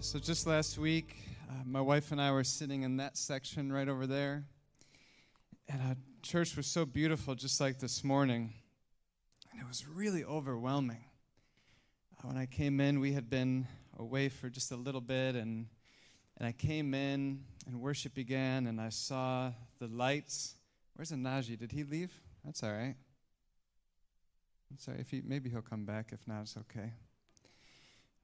So, just last week, uh, my wife and I were sitting in that section right over there. And our church was so beautiful, just like this morning. And it was really overwhelming. Uh, when I came in, we had been away for just a little bit, and, and I came in, and worship began, and I saw the lights. Where's Anaji? Did he leave? That's all right. I'm sorry. If he, maybe he'll come back. If not, it's okay.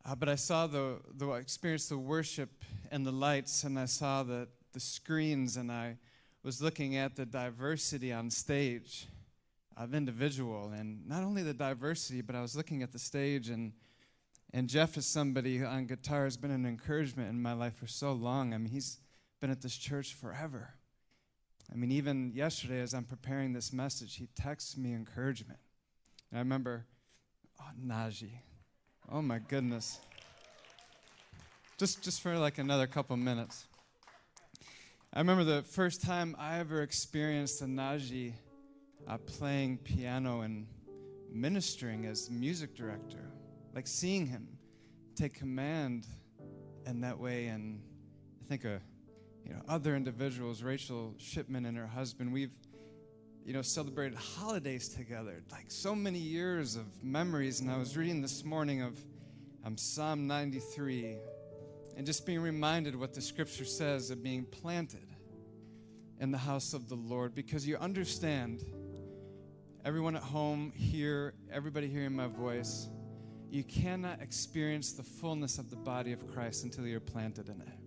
Uh, but I saw the, the experienced the worship and the lights, and I saw the, the screens, and I was looking at the diversity on stage of individual, and not only the diversity, but I was looking at the stage, and and Jeff is somebody on guitar has been an encouragement in my life for so long. I mean, he's been at this church forever. I mean, even yesterday, as I'm preparing this message, he texts me encouragement. And I remember, oh, Najee, Oh my goodness. Just just for like another couple minutes. I remember the first time I ever experienced a Najee uh, playing piano and ministering as music director, like seeing him take command in that way. And I think a, uh, you know, other individuals, Rachel Shipman and her husband, we've you know, celebrated holidays together, like so many years of memories. And I was reading this morning of um, Psalm 93 and just being reminded what the scripture says of being planted in the house of the Lord because you understand, everyone at home here, everybody hearing my voice, you cannot experience the fullness of the body of Christ until you're planted in it.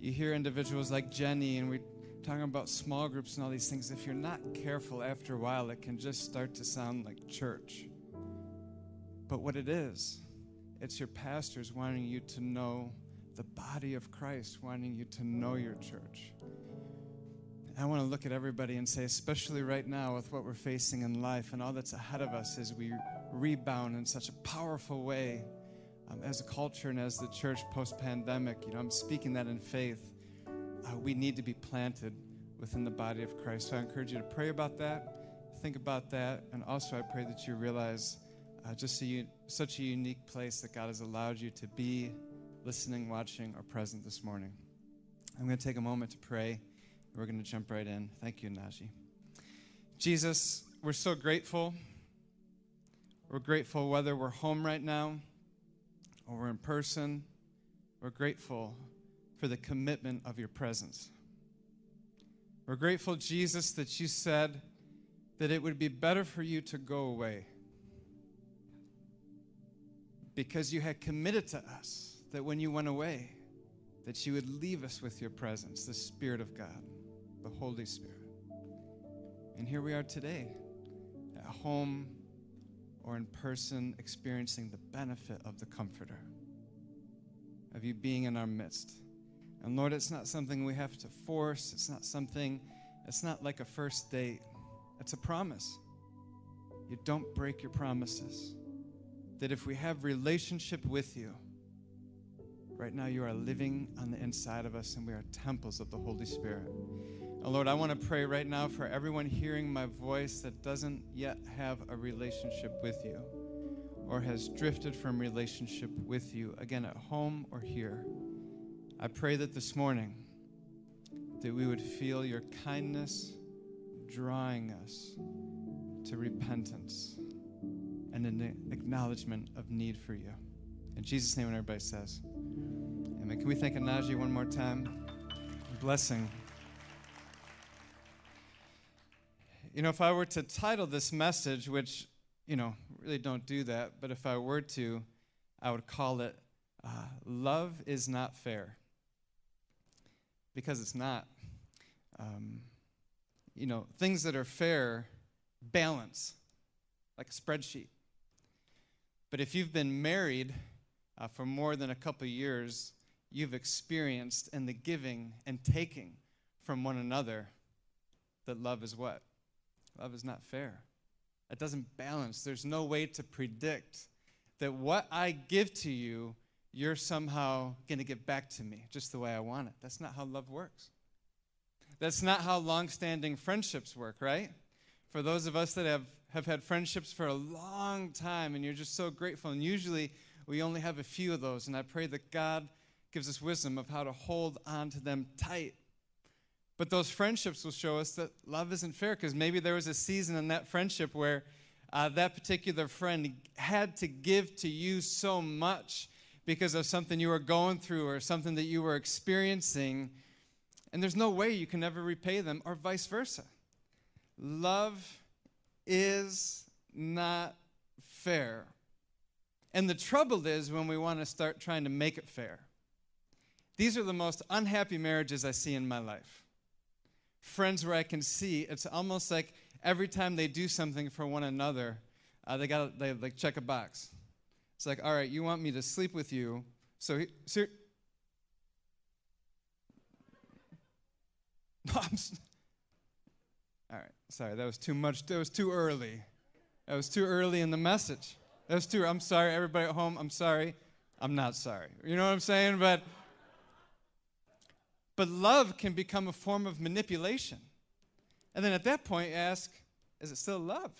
You hear individuals like Jenny, and we talking about small groups and all these things, if you're not careful after a while, it can just start to sound like church. But what it is, it's your pastors wanting you to know the body of Christ, wanting you to know your church. I want to look at everybody and say, especially right now with what we're facing in life and all that's ahead of us as we rebound in such a powerful way um, as a culture and as the church post pandemic. You know, I'm speaking that in faith uh, we need to be planted within the body of Christ. So I encourage you to pray about that, think about that, and also I pray that you realize uh, just a, such a unique place that God has allowed you to be listening, watching, or present this morning. I'm going to take a moment to pray. We're going to jump right in. Thank you, Najee. Jesus, we're so grateful. We're grateful whether we're home right now or we're in person. We're grateful for the commitment of your presence. We're grateful, Jesus, that you said that it would be better for you to go away because you had committed to us that when you went away, that you would leave us with your presence, the Spirit of God, the Holy Spirit. And here we are today, at home or in person, experiencing the benefit of the Comforter, of you being in our midst. And Lord, it's not something we have to force. It's not something, it's not like a first date. It's a promise. You don't break your promises. That if we have relationship with you, right now you are living on the inside of us and we are temples of the Holy Spirit. And Lord, I want to pray right now for everyone hearing my voice that doesn't yet have a relationship with you or has drifted from relationship with you, again, at home or here. I pray that this morning that we would feel your kindness drawing us to repentance and an acknowledgement of need for you. In Jesus' name, everybody says, Amen. Can we thank Anaji one more time? Blessing. You know, if I were to title this message, which, you know, really don't do that, but if I were to, I would call it uh, Love is Not Fair because it's not. Um, you know, things that are fair balance, like a spreadsheet. But if you've been married uh, for more than a couple years, you've experienced in the giving and taking from one another that love is what? Love is not fair. It doesn't balance. There's no way to predict that what I give to you you're somehow going to get back to me just the way I want it. That's not how love works. That's not how long standing friendships work, right? For those of us that have, have had friendships for a long time and you're just so grateful, and usually we only have a few of those. And I pray that God gives us wisdom of how to hold on to them tight. But those friendships will show us that love isn't fair because maybe there was a season in that friendship where uh, that particular friend had to give to you so much because of something you were going through or something that you were experiencing. And there's no way you can ever repay them, or vice versa. Love is not fair. And the trouble is when we want to start trying to make it fair. These are the most unhappy marriages I see in my life. Friends where I can see it's almost like every time they do something for one another, uh, they got they like check a box. It's like, all right, you want me to sleep with you, so, so all right, sorry, that was too much. That was too early. That was too early in the message. That was too. I'm sorry, everybody at home. I'm sorry. I'm not sorry. You know what I'm saying? But but love can become a form of manipulation. And then at that point, ask, is it still love?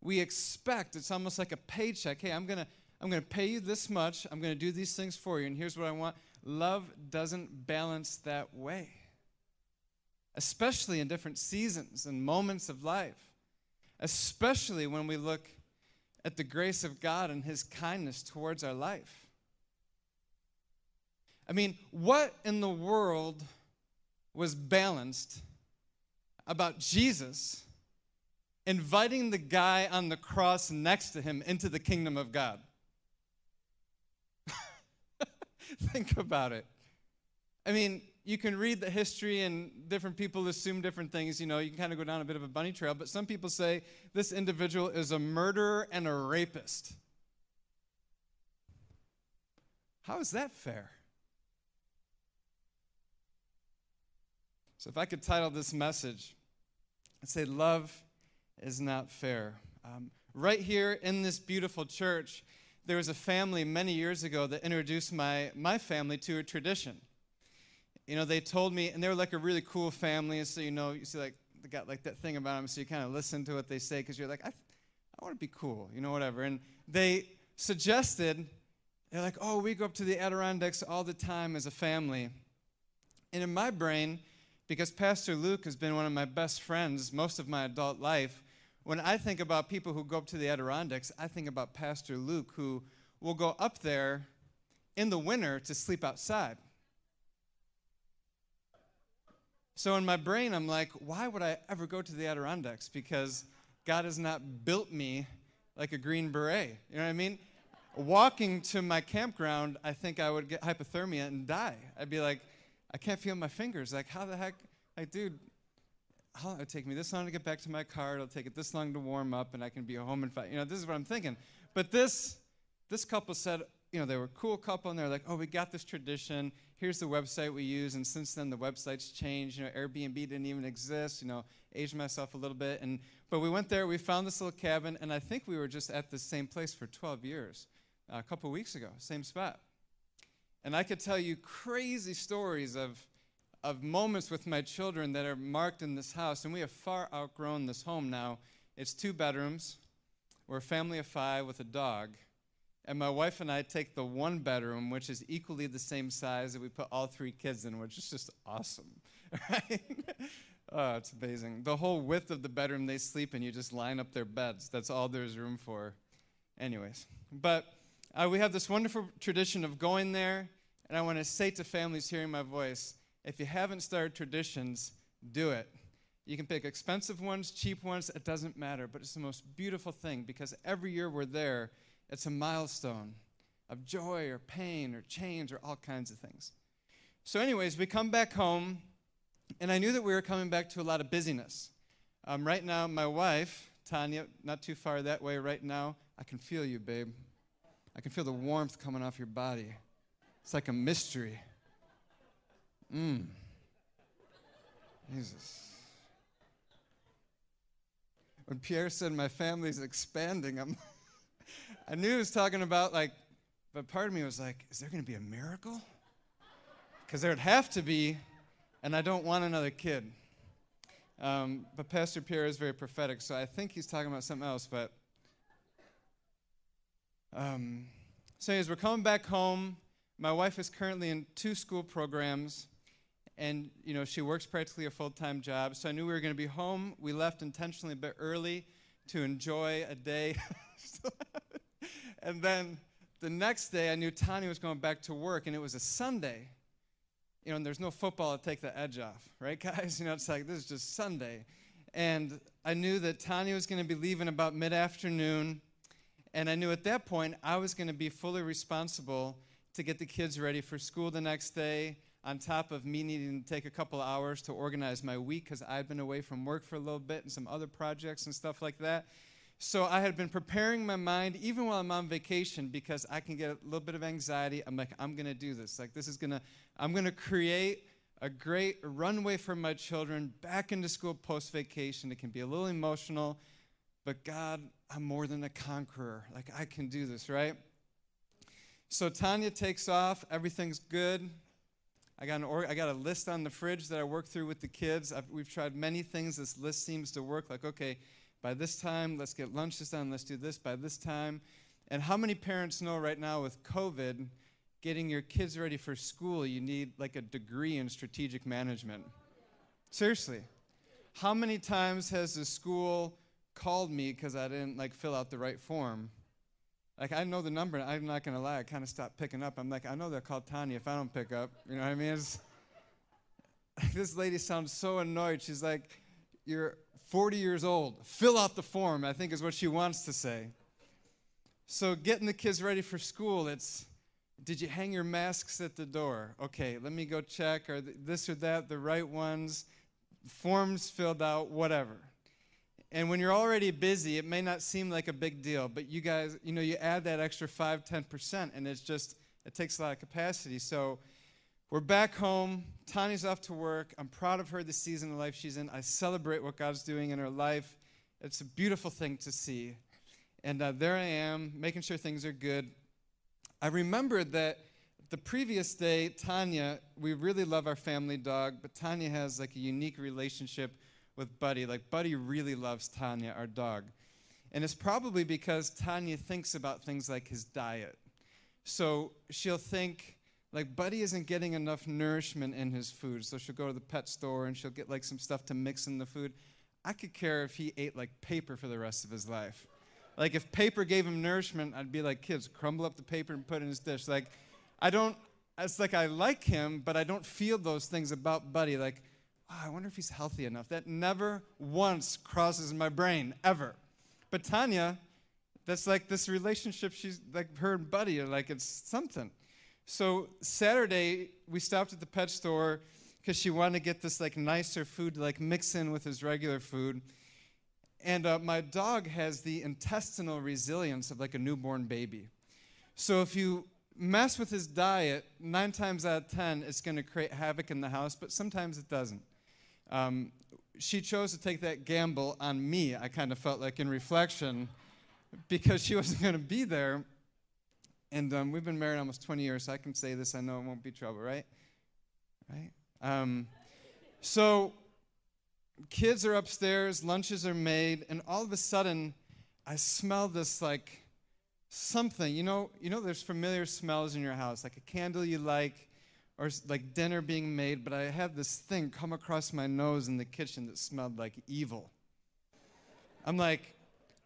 We expect, it's almost like a paycheck. Hey, I'm going to I'm going to pay you this much. I'm going to do these things for you, and here's what I want. Love doesn't balance that way, especially in different seasons and moments of life, especially when we look at the grace of God and His kindness towards our life. I mean, what in the world was balanced about Jesus inviting the guy on the cross next to him into the kingdom of God? Think about it. I mean, you can read the history and different people assume different things. You know, you can kind of go down a bit of a bunny trail, but some people say this individual is a murderer and a rapist. How is that fair? So, if I could title this message, I'd say, Love is not fair. Um, right here in this beautiful church, there was a family many years ago that introduced my, my family to a tradition. You know, they told me, and they were like a really cool family, so you know, you see, like, they got like that thing about them, so you kind of listen to what they say because you're like, I, I want to be cool, you know, whatever. And they suggested, they're like, oh, we go up to the Adirondacks all the time as a family. And in my brain, because Pastor Luke has been one of my best friends most of my adult life. When I think about people who go up to the Adirondacks, I think about Pastor Luke, who will go up there in the winter to sleep outside. So in my brain, I'm like, why would I ever go to the Adirondacks? Because God has not built me like a green beret. You know what I mean? Walking to my campground, I think I would get hypothermia and die. I'd be like, I can't feel my fingers. Like, how the heck? Like, dude, long, it'll take me this long to get back to my car. It'll take it this long to warm up, and I can be home in five. You know, this is what I'm thinking. But this, this couple said, you know, they were a cool couple, and they're like, oh, we got this tradition. Here's the website we use. And since then, the website's changed. You know, Airbnb didn't even exist. You know, aged myself a little bit. And but we went there. We found this little cabin, and I think we were just at the same place for 12 years. A couple weeks ago, same spot. And I could tell you crazy stories of, of moments with my children that are marked in this house. And we have far outgrown this home now. It's two bedrooms. We're a family of five with a dog. And my wife and I take the one bedroom, which is equally the same size that we put all three kids in, which is just awesome. Right? oh, it's amazing. The whole width of the bedroom they sleep in, you just line up their beds. That's all there's room for. Anyways, but uh, we have this wonderful tradition of going there, and I want to say to families hearing my voice if you haven't started traditions, do it. You can pick expensive ones, cheap ones, it doesn't matter, but it's the most beautiful thing because every year we're there, it's a milestone of joy or pain or change or all kinds of things. So, anyways, we come back home, and I knew that we were coming back to a lot of busyness. Um, right now, my wife, Tanya, not too far that way right now, I can feel you, babe. I can feel the warmth coming off your body. It's like a mystery. Mmm. Jesus. When Pierre said my family's expanding, I'm I knew he was talking about like, but part of me was like, is there going to be a miracle? Because there would have to be, and I don't want another kid. Um, but Pastor Pierre is very prophetic, so I think he's talking about something else, but Um, so, as we're coming back home, my wife is currently in two school programs, and you know she works practically a full-time job. So I knew we were going to be home. We left intentionally a bit early to enjoy a day, and then the next day I knew Tanya was going back to work, and it was a Sunday. You know, and there's no football to take the edge off, right, guys? You know, it's like this is just Sunday, and I knew that Tanya was going to be leaving about mid-afternoon. And I knew at that point I was going to be fully responsible to get the kids ready for school the next day, on top of me needing to take a couple hours to organize my week because I'd been away from work for a little bit and some other projects and stuff like that. So I had been preparing my mind even while I'm on vacation because I can get a little bit of anxiety. I'm like, I'm going to do this. Like, this is going to, I'm going to create a great runway for my children back into school post vacation. It can be a little emotional, but God, I'm more than a conqueror. Like, I can do this, right? So Tanya takes off. Everything's good. I got, an or- I got a list on the fridge that I work through with the kids. I've, we've tried many things. This list seems to work. Like, okay, by this time, let's get lunches done. Let's do this by this time. And how many parents know right now with COVID, getting your kids ready for school, you need like a degree in strategic management? Seriously. How many times has the school called me because I didn't like fill out the right form? Like I know the number, I'm not gonna lie, I kind of stopped picking up. I'm like, I know they're called Tanya if I don't pick up. You know what I mean? It's, this lady sounds so annoyed. She's like, You're 40 years old. Fill out the form, I think is what she wants to say. So getting the kids ready for school, it's did you hang your masks at the door? Okay, let me go check. Are this or that the right ones? Forms filled out, whatever. And when you're already busy, it may not seem like a big deal, but you guys, you know, you add that extra 5, 10%, and it's just, it takes a lot of capacity. So we're back home. Tanya's off to work. I'm proud of her, the season of life she's in. I celebrate what God's doing in her life. It's a beautiful thing to see. And uh, there I am, making sure things are good. I remembered that the previous day, Tanya, we really love our family dog, but Tanya has like a unique relationship with Buddy. Like, Buddy really loves Tanya, our dog. And it's probably because Tanya thinks about things like his diet. So she'll think, like, Buddy isn't getting enough nourishment in his food. So she'll go to the pet store and she'll get, like, some stuff to mix in the food. I could care if he ate, like, paper for the rest of his life. Like, if paper gave him nourishment, I'd be like, kids, crumble up the paper and put it in his dish. Like, I don't, it's like I like him, but I don't feel those things about Buddy. Like, oh, I wonder if he's healthy enough. That never once crosses my brain, ever. But Tanya, that's like this relationship she's like her and Buddy are like it's something. So Saturday we stopped at the pet store because she wanted to get this like nicer food to like mix in with his regular food. And uh, my dog has the intestinal resilience of like a newborn baby. So if you mess with his diet, nine times out of ten, it's going to create havoc in the house, but sometimes it doesn't. Um, she chose to take that gamble on me, I kind of felt like in reflection, because she wasn't going to be there. And um, we've been married almost 20 years, so I can say this. I know it won't be trouble, right? Right? Um, so, kids are upstairs, lunches are made, and all of a sudden, I smell this like something. You know, you know, there's familiar smells in your house, like a candle you like, or like dinner being made, but I had this thing come across my nose in the kitchen that smelled like evil. I'm like,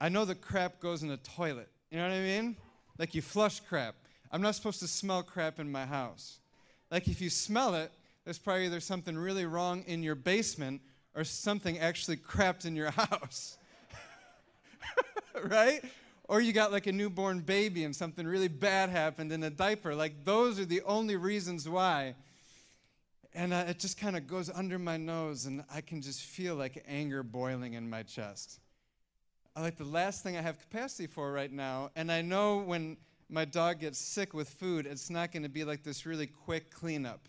I know the crap goes in the toilet. You know what I mean? Like you flush crap. I'm not supposed to smell crap in my house. Like if you smell it, there's probably either something really wrong in your basement or something actually crapped in your house. right? Or you got like a newborn baby and something really bad happened in a diaper. Like, those are the only reasons why. And uh, it just kind of goes under my nose, and I can just feel like anger boiling in my chest. I like the last thing I have capacity for right now. And I know when my dog gets sick with food, it's not going to be like this really quick cleanup.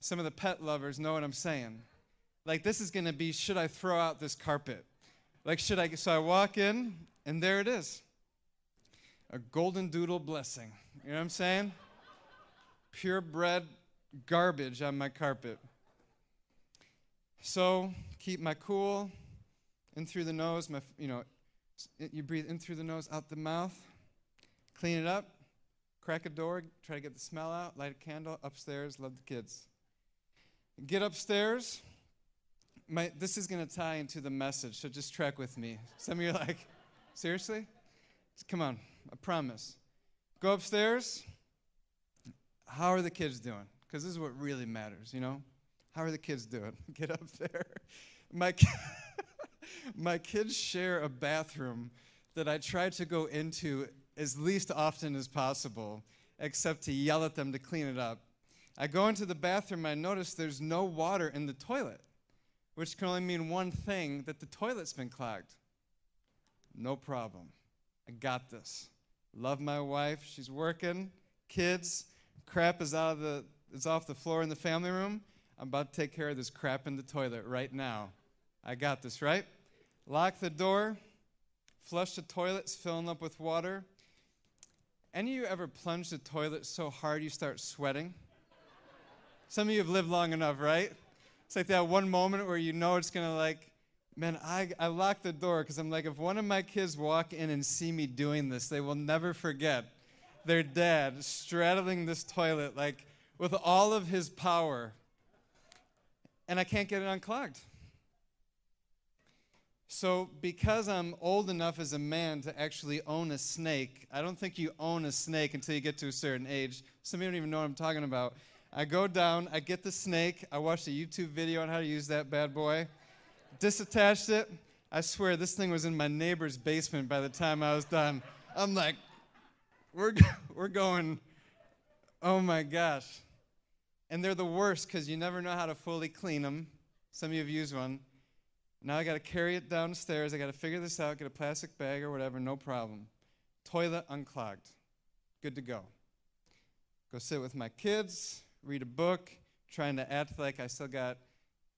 Some of the pet lovers know what I'm saying. Like, this is going to be should I throw out this carpet? Like, should I? So I walk in, and there it is a golden doodle blessing. You know what I'm saying? Purebred garbage on my carpet. So keep my cool, in through the nose, my, you know, you breathe in through the nose, out the mouth. clean it up, crack a door, try to get the smell out, light a candle, upstairs, love the kids. Get upstairs. My, this is going to tie into the message, so just track with me. Some of you are like, seriously? Come on, I promise. Go upstairs. How are the kids doing? Because this is what really matters, you know? How are the kids doing? Get up there. My, my kids share a bathroom that I try to go into as least often as possible, except to yell at them to clean it up. I go into the bathroom, I notice there's no water in the toilet, which can only mean one thing that the toilet's been clogged. No problem. I got this. Love my wife. She's working. Kids. Crap is out of the is off the floor in the family room. I'm about to take care of this crap in the toilet right now. I got this, right? Lock the door. Flush the toilets, filling up with water. Any of you ever plunge the toilet so hard you start sweating? Some of you have lived long enough, right? It's like that one moment where you know it's gonna like, man, I, I lock the door because I'm like, if one of my kids walk in and see me doing this, they will never forget their dad straddling this toilet like with all of his power. And I can't get it unclogged. So, because I'm old enough as a man to actually own a snake, I don't think you own a snake until you get to a certain age. Some of you don't even know what I'm talking about. I go down, I get the snake, I watch a YouTube video on how to use that bad boy, disattached it. I swear this thing was in my neighbor's basement by the time I was done. I'm like, we're, we're going, oh my gosh. And they're the worst because you never know how to fully clean them. Some of you have used one. Now I got to carry it downstairs. I got to figure this out, get a plastic bag or whatever, no problem. Toilet unclogged. Good to go. Go sit with my kids, read a book, trying to act like I still got,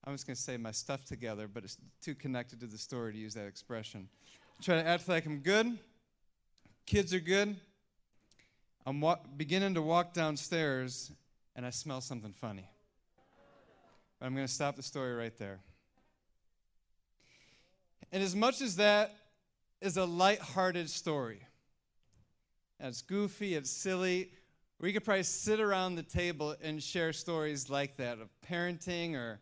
I'm just going to say my stuff together, but it's too connected to the story to use that expression. Try to act like I'm good. Kids are good. I'm wa- beginning to walk downstairs, and I smell something funny. But I'm going to stop the story right there. And as much as that is a light-hearted story, it's goofy, it's silly, we could probably sit around the table and share stories like that of parenting or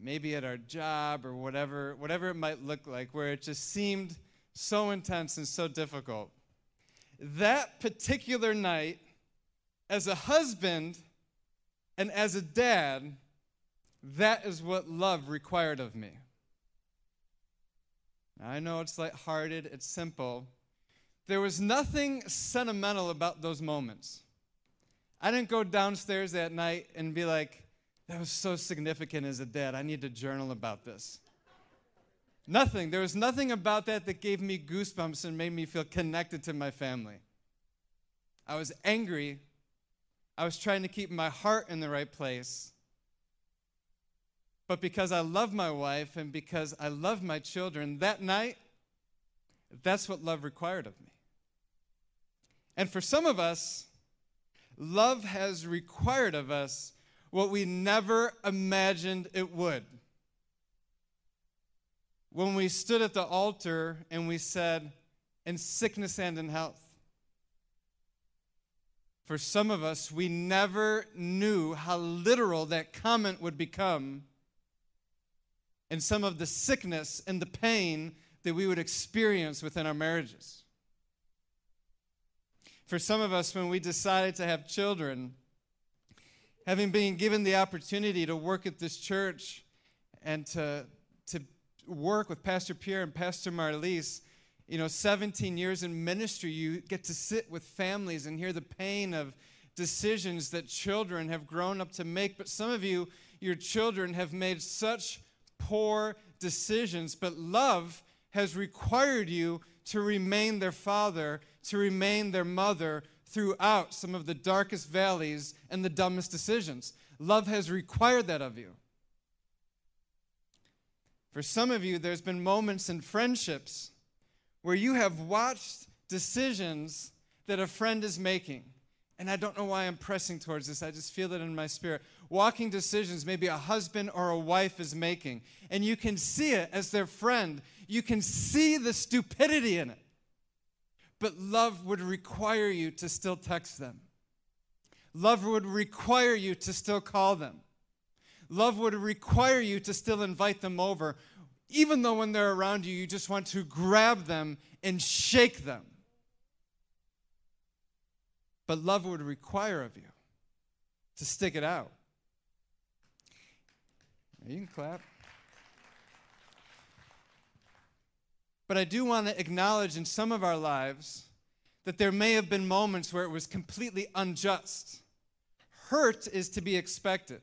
maybe at our job or whatever, whatever it might look like, where it just seemed so intense and so difficult. That particular night, as a husband and as a dad, that is what love required of me. Now, I know it's light-hearted, it's simple. There was nothing sentimental about those moments. I didn't go downstairs that night and be like, that was so significant as a dad. I need to journal about this. Nothing. There was nothing about that that gave me goosebumps and made me feel connected to my family. I was angry. I was trying to keep my heart in the right place. But because I love my wife and because I love my children, that night, that's what love required of me. And for some of us, love has required of us what we never imagined it would. When we stood at the altar and we said, in sickness and in health. For some of us, we never knew how literal that comment would become and some of the sickness and the pain that we would experience within our marriages. For some of us, when we decided to have children, having been given the opportunity to work at this church and to, to work with Pastor Pierre and Pastor Marlise, you know, 17 years in ministry, you get to sit with families and hear the pain of decisions that children have grown up to make. But some of you, your children have made such poor decisions, but love has required you to remain their father to remain their mother throughout some of the darkest valleys and the dumbest decisions. Love has required that of you. For some of you, there's been moments in friendships where you have watched decisions that a friend is making. And I don't know why I'm pressing towards this. I just feel it in my spirit. Walking decisions maybe a husband or a wife is making. And you can see it as their friend. You can see the stupidity in it. But love would require you to still text them. Love would require you to still call them. Love would require you to still invite them over, even though when they're around you, you just want to grab them and shake them. But love would require of you to stick it out. You can clap. But I do want to acknowledge in some of our lives that there may have been moments where it was completely unjust. Hurt is to be expected.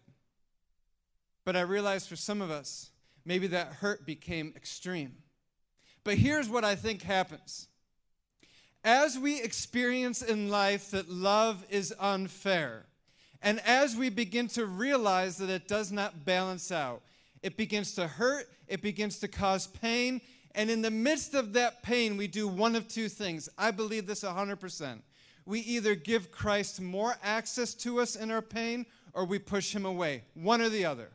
But I realize for some of us, maybe that hurt became extreme. But here's what I think happens as we experience in life that love is unfair, and as we begin to realize that it does not balance out, it begins to hurt, it begins to cause pain, and in the midst of that pain, we do one of two things. I believe this 100%. We either give Christ more access to us in our pain or we push him away. One or the other.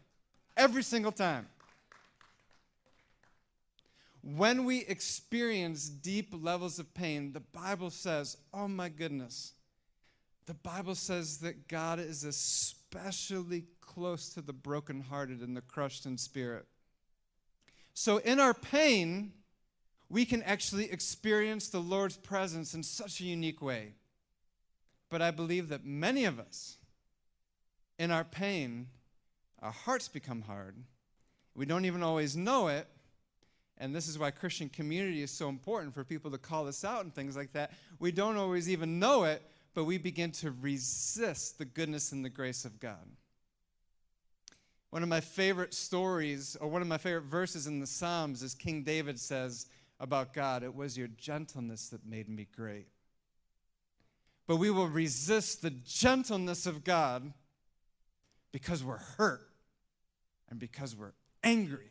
Every single time. When we experience deep levels of pain, the Bible says, oh my goodness, the Bible says that God is especially close to the brokenhearted and the crushed in spirit. So, in our pain, we can actually experience the Lord's presence in such a unique way. But I believe that many of us, in our pain, our hearts become hard. We don't even always know it. And this is why Christian community is so important for people to call us out and things like that. We don't always even know it, but we begin to resist the goodness and the grace of God. One of my favorite stories, or one of my favorite verses in the Psalms, is King David says about God, It was your gentleness that made me great. But we will resist the gentleness of God because we're hurt and because we're angry,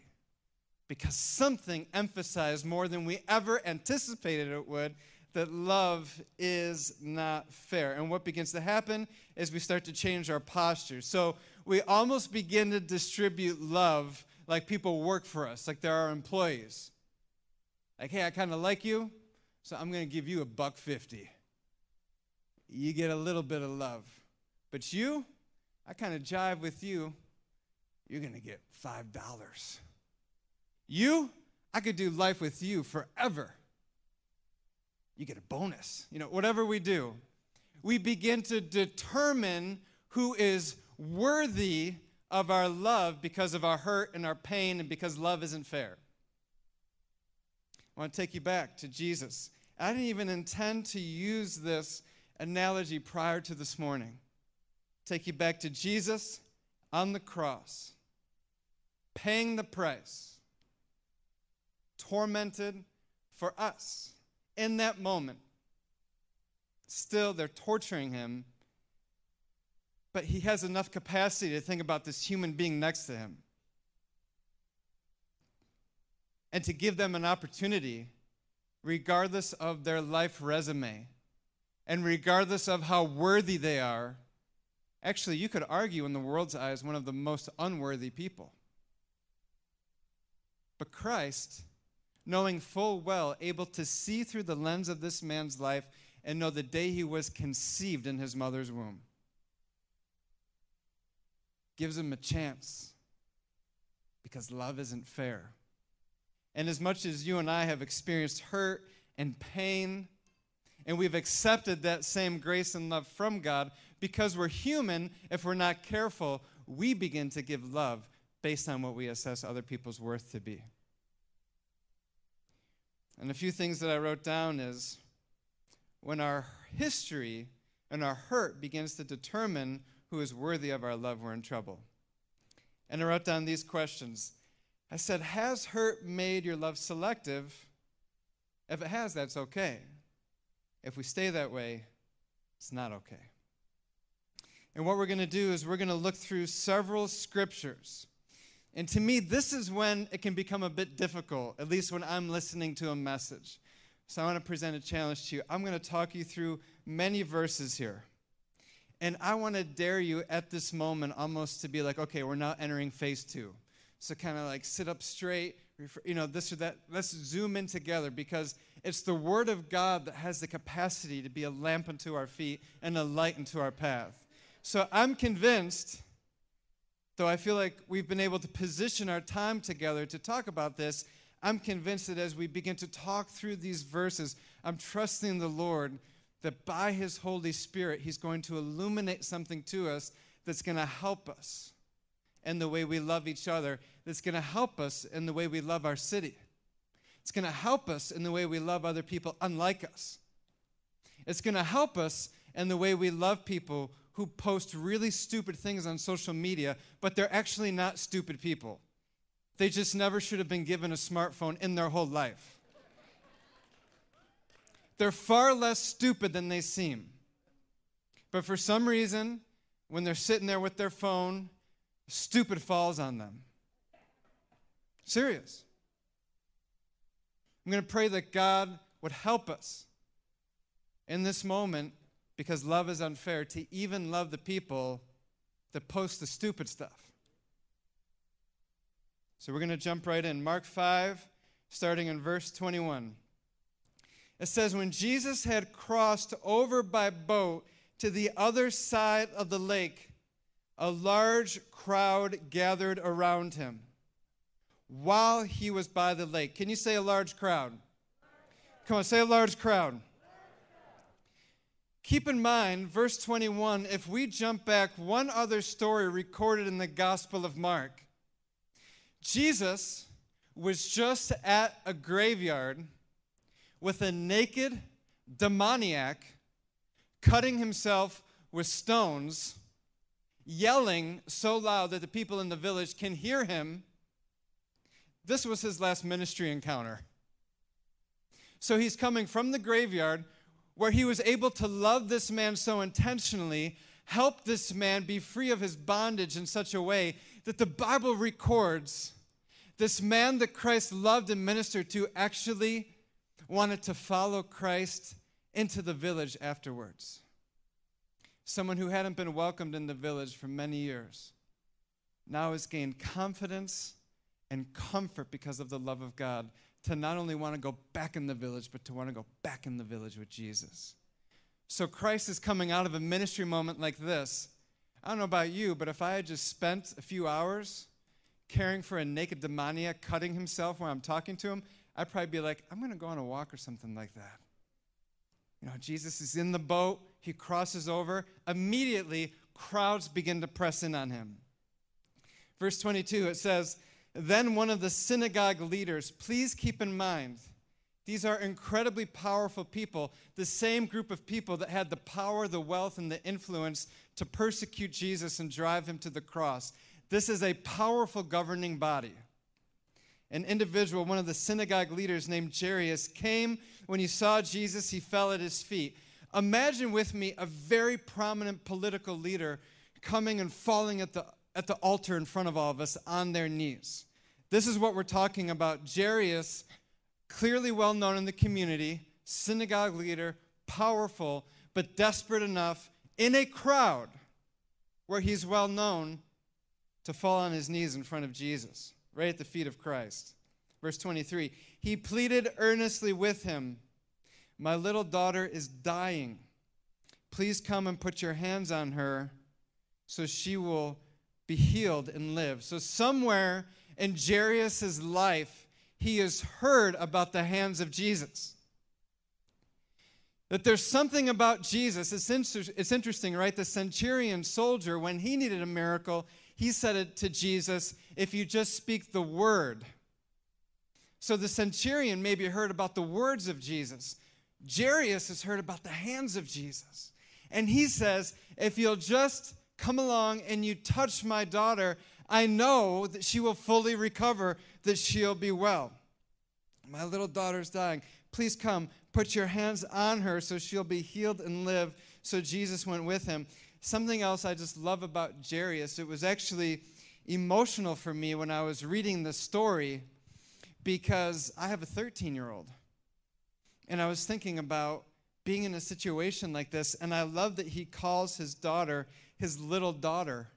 because something emphasized more than we ever anticipated it would that love is not fair. And what begins to happen is we start to change our posture. So we almost begin to distribute love like people work for us, like they're our employees. Like, hey, I kind of like you, so I'm going to give you a buck 50. You get a little bit of love. But you, I kind of jive with you, you're going to get $5. You, I could do life with you forever. You get a bonus. You know, whatever we do, we begin to determine who is worthy of our love because of our hurt and our pain and because love isn't fair. I want to take you back to Jesus. I didn't even intend to use this analogy prior to this morning. Take you back to Jesus on the cross, paying the price, tormented for us in that moment. Still, they're torturing him but he has enough capacity to think about this human being next to him and to give them an opportunity, regardless of their life resume and regardless of how worthy they are. Actually, you could argue in the world's eyes one of the most unworthy people. But Christ, knowing full well, able to see through the lens of this man's life and know the day he was conceived in his mother's womb gives him a chance because love isn't fair. And as much as you and I have experienced hurt and pain, and we've accepted that same grace and love from God, because we're human, if we're not careful, we begin to give love based on what we assess other people's worth to be. And a few things that I wrote down is when our history and our hurt begins to determine who is worthy of our love, we're in trouble. And I wrote down these questions. I said, Has hurt made your love selective? If it has, that's okay. If we stay that way, it's not okay. And what we're going to do is we're going to look through several scriptures. And to me, this is when it can become a bit difficult, at least when I'm listening to a message. So I want to present a challenge to you. I'm going to talk you through many verses here. And I want to dare you at this moment almost to be like, okay, we're now entering phase two. So kind of like sit up straight, you know, this or that. Let's zoom in together because It's the Word of God that has the capacity to be a lamp unto our feet and a light unto our path. So I'm convinced, though I feel like we've been able to position our time together to talk about this, I'm convinced that as we begin to talk through these verses, I'm trusting the Lord that by His Holy Spirit, He's going to illuminate something to us that's going to help us in the way we love each other, that's going to help us in the way we love our city. It's going to help us in the way we love other people unlike us. It's going to help us in the way we love people who post really stupid things on social media, but they're actually not stupid people. They just never should have been given a smartphone in their whole life. They're far less stupid than they seem. But for some reason, when they're sitting there with their phone, stupid falls on them. Serious. I'm going to pray that God would help us in this moment because love is unfair to even love the people that post the stupid stuff. So we're going to jump right in. Mark 5, starting in verse 21. It says, When Jesus had crossed over by boat to the other side of the lake, a large crowd gathered around him while he was by the lake. Can you say a large crowd? Come on, say a large crowd. Keep in mind, verse 21, if we jump back one other story recorded in the Gospel of Mark, Jesus was just at a graveyard with a naked demoniac cutting himself with stones, yelling so loud that the people in the village can hear him this was his last ministry encounter. So he's coming from the graveyard where he was able to love this man so intentionally, help this man be free of his bondage in such a way that the Bible records this man that Christ loved and ministered to actually wanted to follow Christ into the village afterwards. Someone who hadn't been welcomed in the village for many years now has gained confidence and comfort because of the love of God to not only want to go back in the village, but to want to go back in the village with Jesus. So Christ is coming out of a ministry moment like this. I don't know about you, but if I had just spent a few hours caring for a naked demoniac cutting himself while I'm talking to him, I'd probably be like, I'm going to go on a walk or something like that. You know, Jesus is in the boat, he crosses over. Immediately, crowds begin to press in on him. Verse 22, it says, then one of the synagogue leaders, please keep in mind, these are incredibly powerful people, the same group of people that had the power, the wealth, and the influence to persecute Jesus and drive him to the cross. This is a powerful governing body. An individual, one of the synagogue leaders named Jairus, came when he saw Jesus, he fell at his feet. Imagine with me a very prominent political leader coming and falling at the at the altar in front of all of us on their knees. This is what we're talking about. Jairus, clearly well known in the community, synagogue leader, powerful, but desperate enough in a crowd where he's well known to fall on his knees in front of Jesus, right at the feet of Christ. Verse 23 He pleaded earnestly with him, My little daughter is dying. Please come and put your hands on her so she will be healed and live. So, somewhere in Jairus' life, he has heard about the hands of Jesus. That there's something about Jesus. It's, inter- it's interesting, right? The centurion soldier, when he needed a miracle, he said it to Jesus if you just speak the word. So the centurion maybe heard about the words of Jesus. Jairus has heard about the hands of Jesus. And he says, if you'll just Come along and you touch my daughter. I know that she will fully recover, that she'll be well. My little daughter's dying. Please come, put your hands on her so she'll be healed and live. So Jesus went with him. Something else I just love about Jairus, it was actually emotional for me when I was reading the story because I have a 13 year old. And I was thinking about being in a situation like this, and I love that he calls his daughter his little daughter.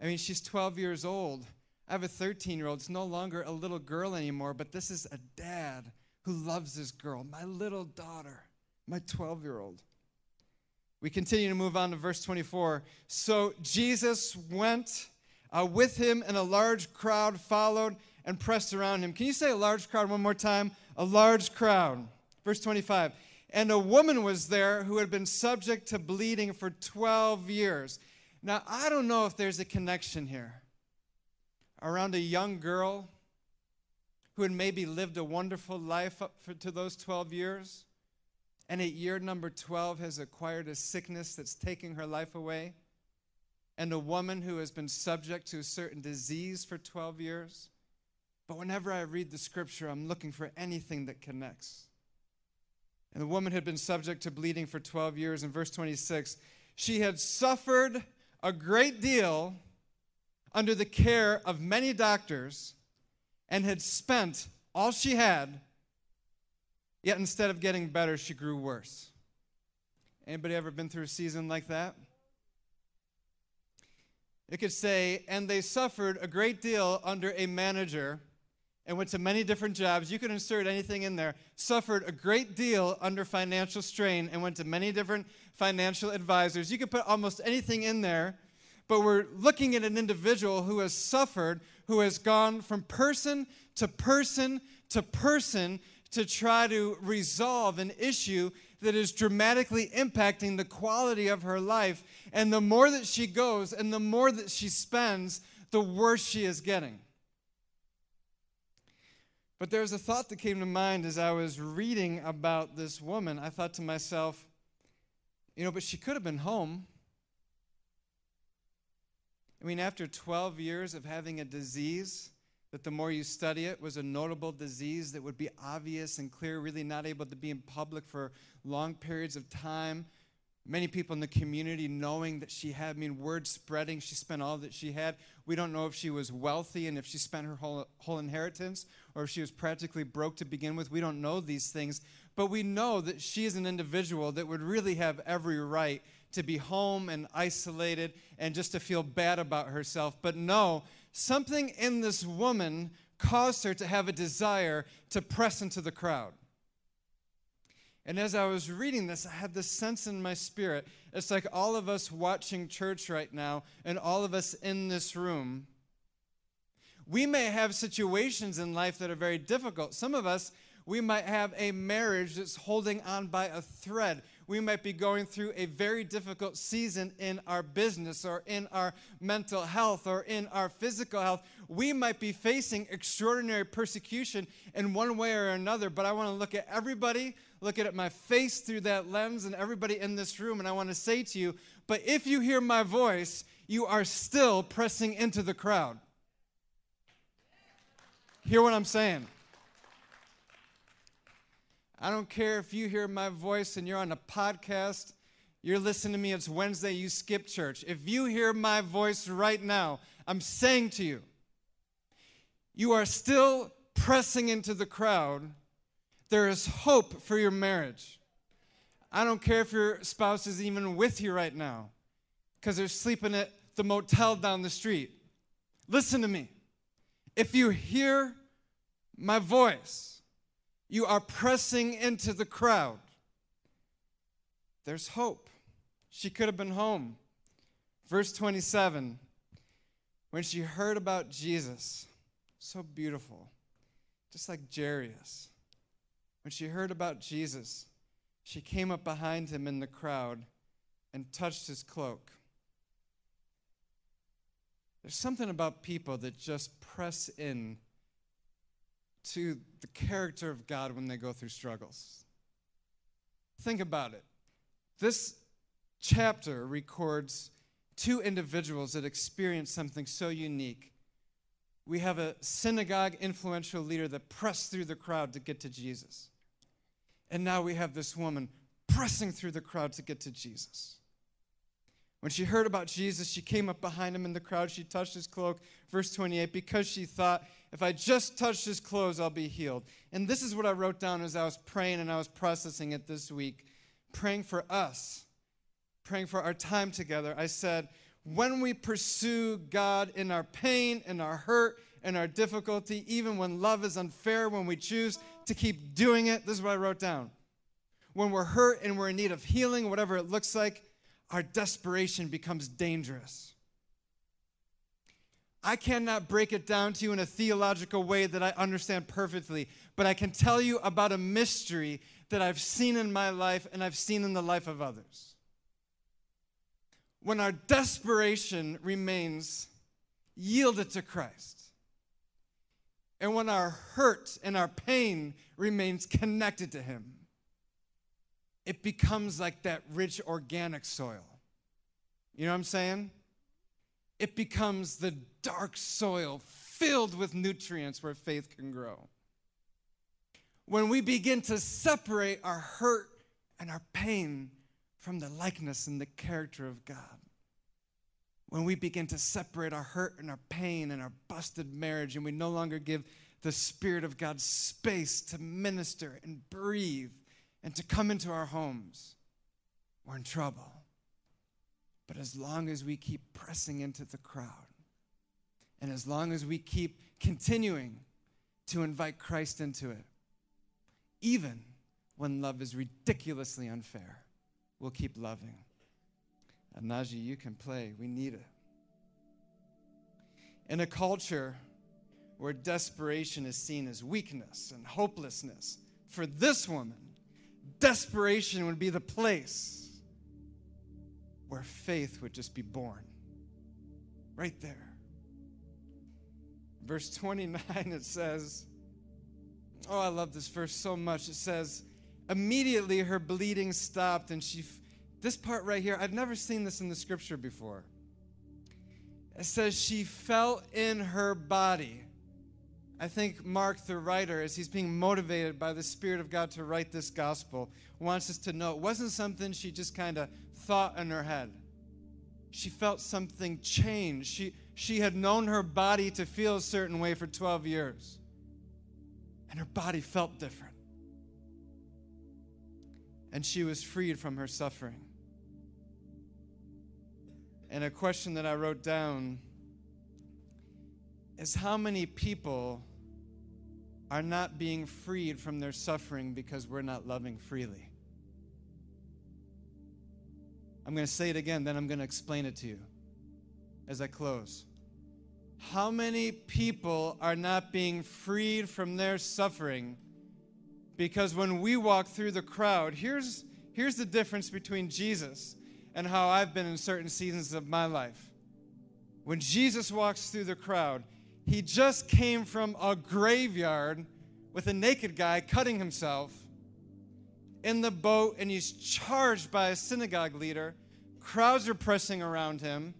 I mean, she's 12 years old. I have a 13 year old. It's no longer a little girl anymore, but this is a dad who loves this girl, my little daughter, my 12 year old. We continue to move on to verse 24. So Jesus went uh, with him, and a large crowd followed and pressed around him. Can you say a large crowd one more time? A large crowd. Verse 25. And a woman was there who had been subject to bleeding for 12 years. Now, I don't know if there's a connection here around a young girl who had maybe lived a wonderful life up for, to those 12 years and at year number 12 has acquired a sickness that's taking her life away, and a woman who has been subject to a certain disease for 12 years. But whenever I read the scripture, I'm looking for anything that connects. And the woman had been subject to bleeding for 12 years. In verse 26, she had suffered a great deal under the care of many doctors and had spent all she had Yet instead of getting better, she grew worse. Anybody ever been through a season like that? It could say, and they suffered a great deal under a manager and went to many different jobs. You could insert anything in there. Suffered a great deal under financial strain and went to many different financial advisors. You could put almost anything in there, but we're looking at an individual who has suffered, who has gone from person to person to person to try to resolve an issue that is dramatically impacting the quality of her life. And the more that she goes and the more that she spends, the worse she is getting. But there was a thought that came to mind as I was reading about this woman. I thought to myself, you know, but she could have been home. I mean, after 12 years of having a disease, that the more you study it was a notable disease that would be obvious and clear, really not able to be in public for long periods of time. Many people in the community knowing that she had, I mean, word spreading, she spent all that she had. We don't know if she was wealthy and if she spent her whole, whole inheritance or if she was practically broke to begin with. We don't know these things, but we know that she is an individual that would really have every right to be home and isolated and just to feel bad about herself. But no, something in this woman caused her to have a desire to press into the crowd. And as I was reading this, I had this sense in my spirit. It's like all of us watching church right now and all of us in this room. We may have situations in life that are very difficult. Some of us, we might have a marriage that's holding on by a thread we might be going through a very difficult season in our business or in our mental health or in our physical health. We might be facing extraordinary persecution in one way or another, but I want to look at everybody, look at my face through that lens, and everybody in this room, and I want to say to you, but if you hear my voice, you are still pressing into the crowd. Hear what I'm saying? I don't care if you hear my voice and you're on a podcast, you're listening to me, it's Wednesday, you skip church. If you hear my voice right now, I'm saying to you, you are still pressing into the crowd. There is hope for your marriage. I don't care if your spouse is even with you right now because they're sleeping at the motel down the street. Listen to me. If you hear my voice, you are pressing into the crowd. There's hope. She could have been home. Verse 27 when she heard about Jesus, so beautiful, just like Jairus. When she heard about Jesus, she came up behind him in the crowd and touched his cloak. There's something about people that just press in to the character of God when they go through struggles. Think about it. This chapter records two individuals that experienced something so unique. We have a synagogue influential leader that pressed through the crowd to get to Jesus. And now we have this woman pressing through the crowd to get to Jesus. When she heard about Jesus, she came up behind him in the crowd. She touched his cloak, verse 28, because she thought if I just touch his clothes, I'll be healed. And this is what I wrote down as I was praying and I was processing it this week, praying for us, praying for our time together. I said, when we pursue God in our pain, in our hurt, in our difficulty, even when love is unfair, when we choose to keep doing it. This is what I wrote down. When we're hurt and we're in need of healing, whatever it looks like, our desperation becomes dangerous. I cannot break it down to you in a theological way that I understand perfectly, but I can tell you about a mystery that I've seen in my life and I've seen in the life of others. When our desperation remains yielded to Christ, and when our hurt and our pain remains connected to Him, it becomes like that rich organic soil. You know what I'm saying? It becomes the dark soil filled with nutrients where faith can grow. When we begin to separate our hurt and our pain from the likeness and the character of God. When we begin to separate our hurt and our pain and our busted marriage, and we no longer give the Spirit of God space to minister and breathe and to come into our homes, we're in trouble. But as long as we keep pressing into the crowd, and as long as we keep continuing to invite Christ into it, even when love is ridiculously unfair, we'll keep loving. And Najee, you can play. We need it. In a culture where desperation is seen as weakness and hopelessness, for this woman, desperation would be the place where faith would just be born. Right there. Verse 29, it says, Oh, I love this verse so much. It says, Immediately her bleeding stopped, and she, this part right here, I've never seen this in the scripture before. It says, She felt in her body. I think Mark, the writer, as he's being motivated by the Spirit of God to write this gospel, wants us to know it wasn't something she just kind of thought in her head. She felt something change. She, she had known her body to feel a certain way for 12 years, and her body felt different. And she was freed from her suffering. And a question that I wrote down is how many people are not being freed from their suffering because we're not loving freely? I'm going to say it again, then I'm going to explain it to you as I close. How many people are not being freed from their suffering because when we walk through the crowd, here's, here's the difference between Jesus and how I've been in certain seasons of my life. When Jesus walks through the crowd, he just came from a graveyard with a naked guy cutting himself in the boat, and he's charged by a synagogue leader. Crowds are pressing around him.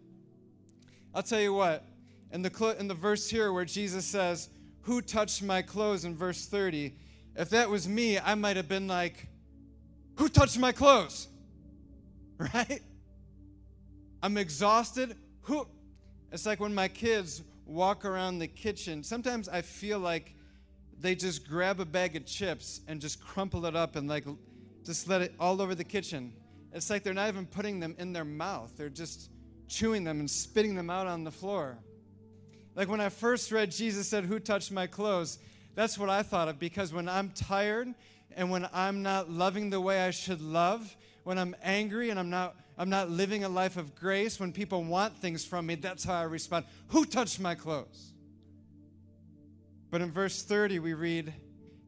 I'll tell you what, in the, cl- in the verse here where Jesus says, Who touched my clothes in verse 30, if that was me, I might have been like, Who touched my clothes? Right? I'm exhausted. Who? It's like when my kids walk around the kitchen. Sometimes I feel like they just grab a bag of chips and just crumple it up and like just let it all over the kitchen. It's like they're not even putting them in their mouth. They're just chewing them and spitting them out on the floor. Like when I first read Jesus said, Who touched my clothes? That's what I thought of because when I'm tired and when I'm not loving the way I should love, when I'm angry and I'm not I'm not living a life of grace, when people want things from me, that's how I respond. Who touched my clothes? But in verse 30, we read,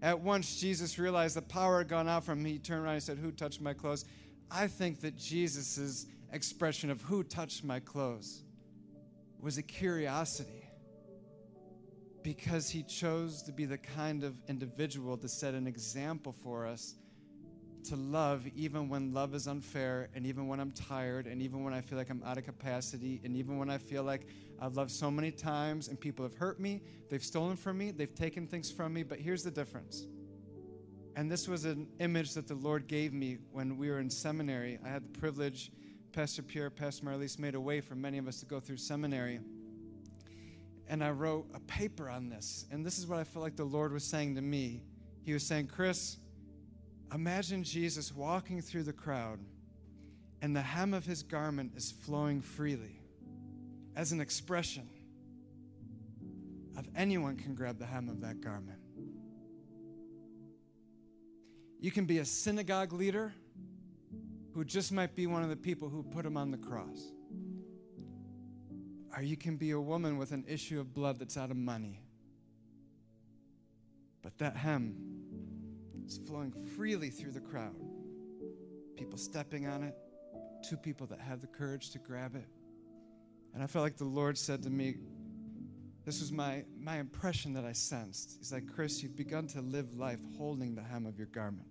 At once Jesus realized the power had gone out from him. He turned around and said, Who touched my clothes? I think that Jesus' expression of who touched my clothes was a curiosity because he chose to be the kind of individual to set an example for us to love even when love is unfair and even when I'm tired and even when I feel like I'm out of capacity and even when I feel like I've loved so many times and people have hurt me, they've stolen from me, they've taken things from me, but here's the difference. And this was an image that the Lord gave me when we were in seminary. I had the privilege, Pastor Pierre, Pastor Marlise made a way for many of us to go through seminary. And I wrote a paper on this. And this is what I felt like the Lord was saying to me. He was saying, Chris, Imagine Jesus walking through the crowd, and the hem of his garment is flowing freely as an expression of anyone can grab the hem of that garment. You can be a synagogue leader who just might be one of the people who put him on the cross. Or you can be a woman with an issue of blood that's out of money. But that hem is flowing freely through the crowd. People stepping on it, two people that have the courage to grab it. And I felt like the Lord said to me, this was my, my impression that I sensed. He's like, Chris, you've begun to live life holding the hem of your garment.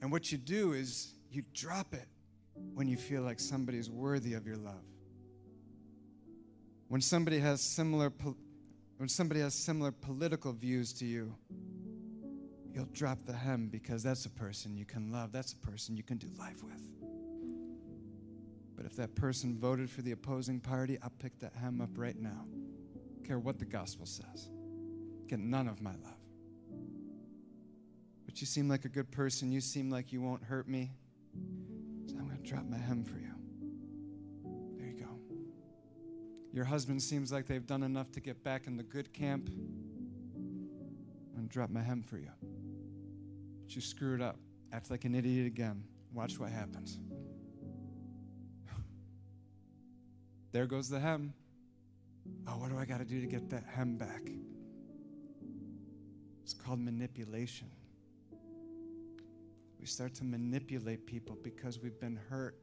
And what you do is you drop it when you feel like somebody's worthy of your love. When somebody has similar when somebody has similar political views to you, you'll drop the hem because that's a person you can love. That's a person you can do life with. But if that person voted for the opposing party, I'll pick that hem up right now. Care what the gospel says. Get none of my love. But you seem like a good person. You seem like you won't hurt me. So I'm going to drop my hem for you. Your husband seems like they've done enough to get back in the good camp. To drop my hem for you. But you screwed up. Act like an idiot again. Watch what happens. There goes the hem. Oh, what do I got to do to get that hem back? It's called manipulation. We start to manipulate people because we've been hurt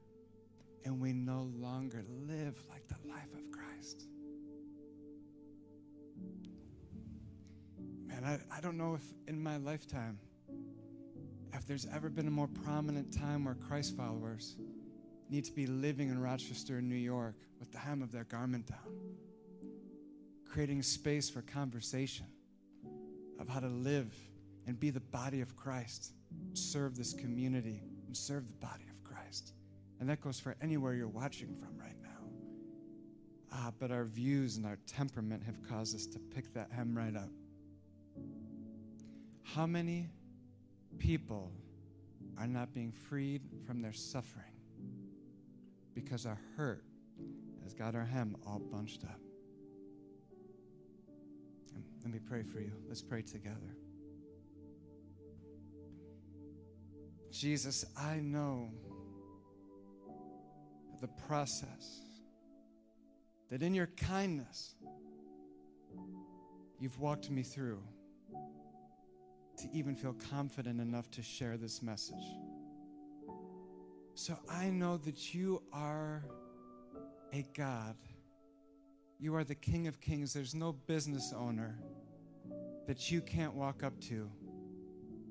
and we no longer live like the Man, I, I don't know if in my lifetime, if there's ever been a more prominent time where Christ followers need to be living in Rochester, New York, with the hem of their garment down, creating space for conversation of how to live and be the body of Christ, serve this community, and serve the body of Christ. And that goes for anywhere you're watching from right now. Ah, but our views and our temperament have caused us to pick that hem right up. How many people are not being freed from their suffering because our hurt has got our hem all bunched up. And let me pray for you. Let's pray together. Jesus, I know the process that in your kindness you've walked me through to even feel confident enough to share this message. So I know that you are a God. You are the King of Kings. There's no business owner that you can't walk up to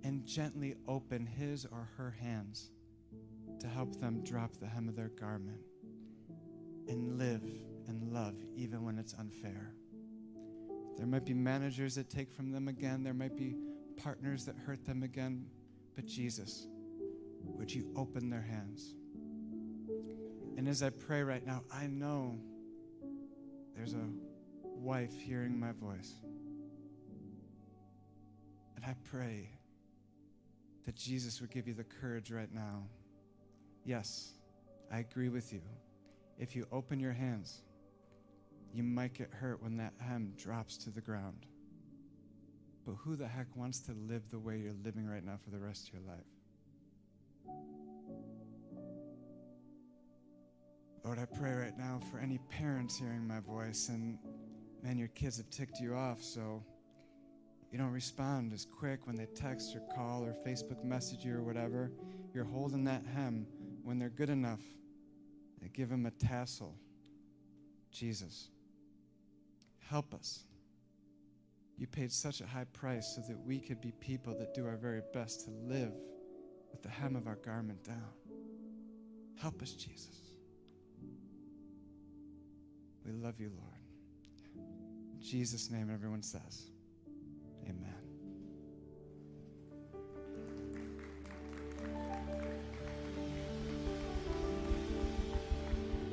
and gently open his or her hands to help them drop the hem of their garment and live and love even when it's unfair. There might be managers that take from them again, there might be partners that hurt them again, but Jesus, would you open their hands? And as I pray right now, I know there's a wife hearing my voice. And I pray that Jesus would give you the courage right now. Yes, I agree with you. If you open your hands, you might get hurt when that hem drops to the ground. But who the heck wants to live the way you're living right now for the rest of your life? Lord, I pray right now for any parents hearing my voice and man, your kids have ticked you off, so you don't respond as quick when they text or call or Facebook message you or whatever. You're holding that hem when they're good enough. They give them a tassel. Jesus, help us. You paid such a high price so that we could be people that do our very best to live with the hem of our garment down. Help us, Jesus. We love you, Lord. In Jesus' name, everyone says, Amen.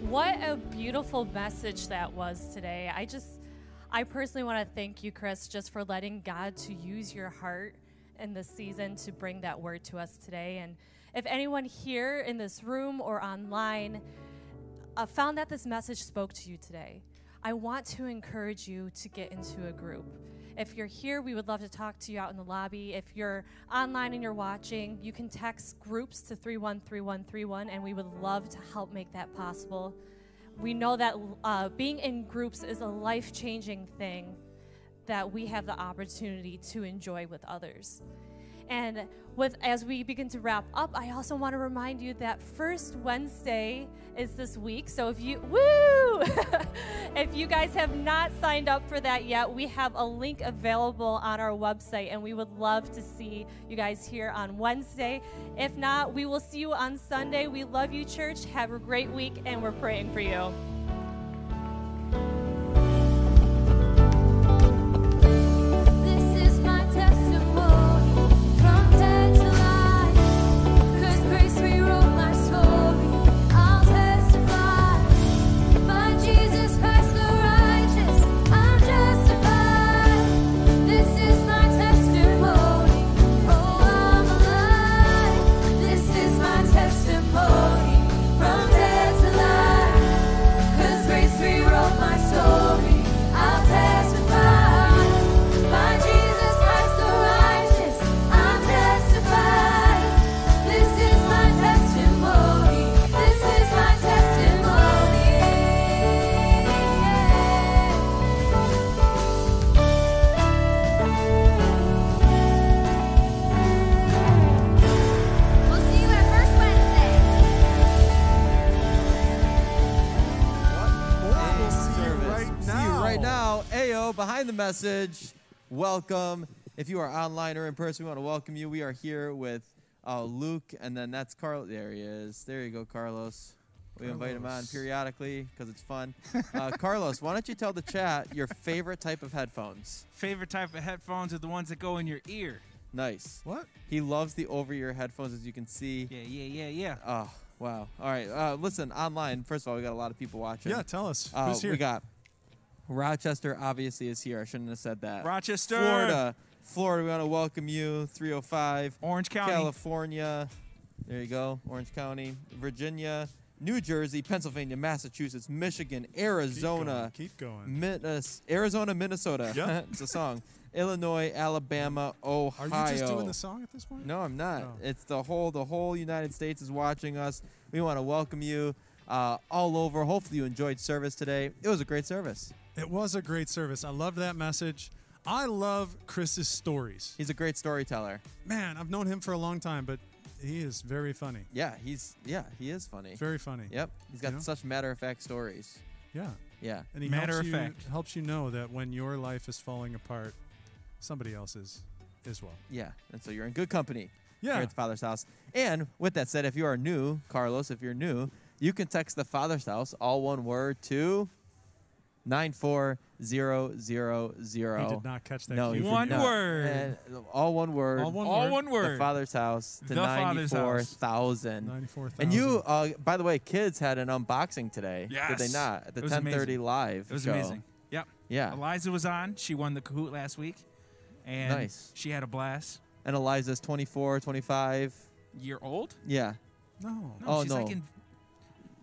What a beautiful message that was today. I just, I personally want to thank you, Chris, just for letting God to use your heart in this season to bring that word to us today. And if anyone here in this room or online, uh, found that this message spoke to you today, I want to encourage you to get into a group. If you're here, we would love to talk to you out in the lobby. If you're online and you're watching, you can text groups to 313131, and we would love to help make that possible. We know that uh, being in groups is a life changing thing that we have the opportunity to enjoy with others. And with as we begin to wrap up, I also want to remind you that first Wednesday is this week. So if you woo, if you guys have not signed up for that yet, we have a link available on our website, and we would love to see you guys here on Wednesday. If not, we will see you on Sunday. We love you, church. Have a great week, and we're praying for you. Message. Welcome. If you are online or in person, we want to welcome you. We are here with uh, Luke, and then that's Carlos. There he is. There you go, Carlos. We invite him on periodically because it's fun. Uh, Carlos, why don't you tell the chat your favorite type of headphones? Favorite type of headphones are the ones that go in your ear. Nice. What? He loves the over-ear headphones, as you can see. Yeah, yeah, yeah, yeah. Oh, wow. All right. Uh, listen, online. First of all, we got a lot of people watching. Yeah, tell us. Uh, Who's here? We got Rochester, obviously, is here. I shouldn't have said that. Rochester, Florida. Florida, we want to welcome you. 305. Orange County. California. There you go. Orange County. Virginia. New Jersey, Pennsylvania, Massachusetts, Michigan, Keep Arizona. going, Keep going. Minnes- Arizona, Minnesota. Yeah. it's a song. Illinois, Alabama, Ohio. Are you just doing the song at this point? No, I'm not. Oh. It's the whole the whole United States is watching us. We want to welcome you uh, all over. Hopefully you enjoyed service today. It was a great service. It was a great service. I loved that message. I love Chris's stories. He's a great storyteller. Man, I've known him for a long time, but he is very funny. Yeah, he's yeah, he is funny. Very funny. Yep, he's got You know? such matter of fact stories. Yeah. Yeah, And he Matter helps of you, fact. helps you know that when your life is falling apart, somebody else's as well. yeah, and so you're in good company Yeah. here at the Father's house. And with that said, if you are new, Carlos, if you're new, you can text the Father's house all one word to nine four zero zero zero. He did not catch that. No, cue you from One did not. word. And all one word. All one All word. one The. Father's house to The Father's ninety-four house. thousand. 94,000. And you, uh, by the way, kids had an unboxing today. Did they Yes. not? At the It was 10:30 amazing. live It was show. amazing. Yep. Yeah. Eliza was on. She won the Kahoot last week. And Nice. she had a blast. And Eliza's 24, 25. Year old? Yeah. No. No, Oh, she's no. like in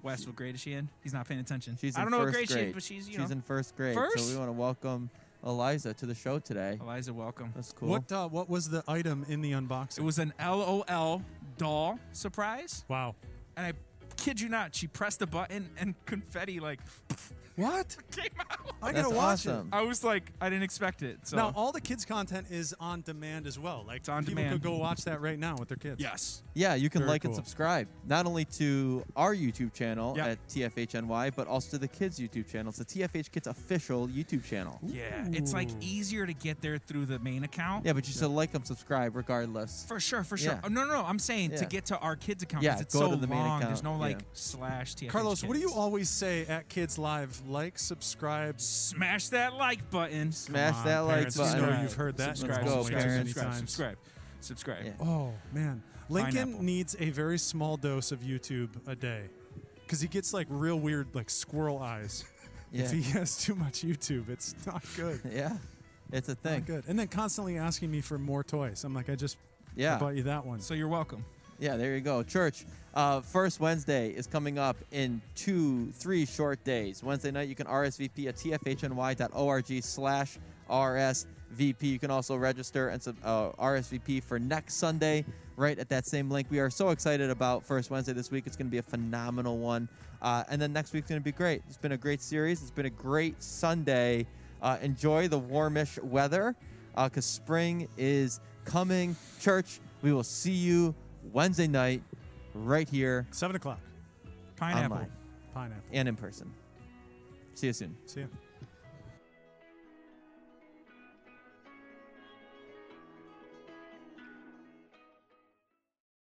West. What grade is she in? He's not paying attention. She's in the game. I don't know what first grade, she is, but she's, you know, She's know. in first grade. So we want to welcome Eliza to the show today. Eliza, welcome. That's cool. What uh, what was the item in the unboxing? It was an LOL doll surprise. wow. And I kid you not, she pressed a button and confetti like What? came out. I That's gotta watch awesome. I was like, I didn't expect it. So Now all the kids' content is on demand as well. Like It's on people demand. could go watch that right now with their kids. yes, Yeah, you can Very like and subscribe not only to our YouTube channel Yeah. at TFHNY, but also to the kids' YouTube channel. It's the TFH Kids official YouTube channel. yeah, it's like easier to get there through the main account. Yeah, but you still like and subscribe regardless. For sure, for sure. Yeah. Oh, no, no, no. I'm saying to get to our kids account Yeah, it's go so to the main long. There's no like yeah. slash TFH Carlos, what do you always say at Kids Live? Like, subscribe. Smash that like button. Smash on, that like parents, you button. know you've heard that Subscribe, Let's go, subscribe, parents. subscribe, subscribe, subscribe. Yeah. Oh man, Lincoln Pineapple. needs a very small dose of YouTube a day, because he gets like real weird like squirrel eyes. Yeah. If he has too much YouTube, it's not good. yeah. It's a thing. Not thing. good. And then constantly asking me for more toys. I'm like, I just Yeah. bought you that one. So you're welcome. Yeah, there you go. Church, uh, first Wednesday is coming up in two, three short days. Wednesday night, you can RSVP at tfhny.org slash RS. VP. You can also register and uh, RSVP for next Sunday right at that same link. We are so excited about First Wednesday this week. It's going to be a phenomenal one. Uh, and then next week's going to be great. It's been a great series. It's been a great Sunday. Uh, enjoy the warmish weather because spring is coming. Church, we will see you Wednesday night right here Seven o'clock. Pineapple. online Pineapple. and in person. See you soon. See ya.